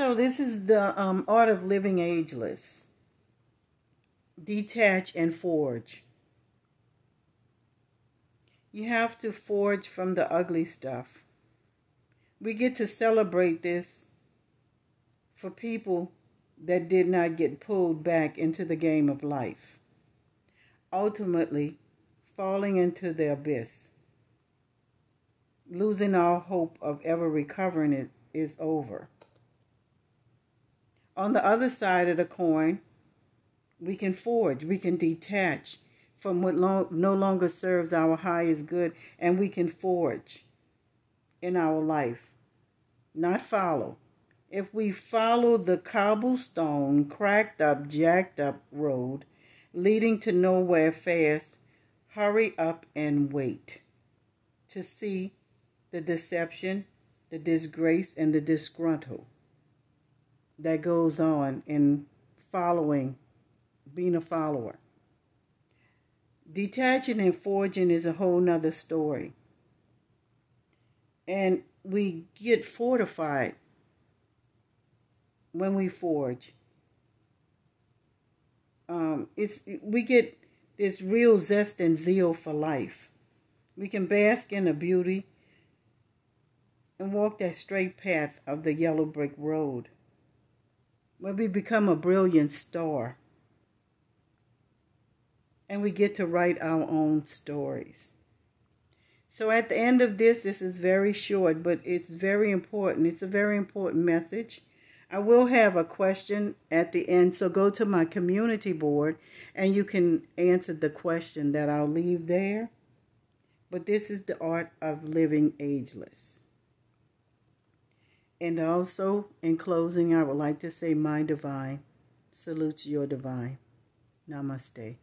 So this is the um, art of living ageless. Detach and forge. You have to forge from the ugly stuff. We get to celebrate this for people that did not get pulled back into the game of life, ultimately falling into the abyss. Losing all hope of ever recovering it is over. On the other side of the coin, we can forge, we can detach from what lo- no longer serves our highest good, and we can forge in our life, not follow. If we follow the cobblestone, cracked up, jacked up road leading to nowhere fast, hurry up and wait to see the deception, the disgrace, and the disgruntle that goes on in following, being a follower. Detaching and forging is a whole nother story. And we get fortified when we forge. Um, it's we get this real zest and zeal for life. We can bask in the beauty and walk that straight path of the yellow brick road where we become a brilliant star and we get to write our own stories. So at the end of this, this is very short, but it's very important. It's a very important message. I will have a question at the end, so go to my community board and you can answer the question that I'll leave there. But this is the art of living ageless. And also, in closing, I would like to say, My divine salutes your divine. Namaste.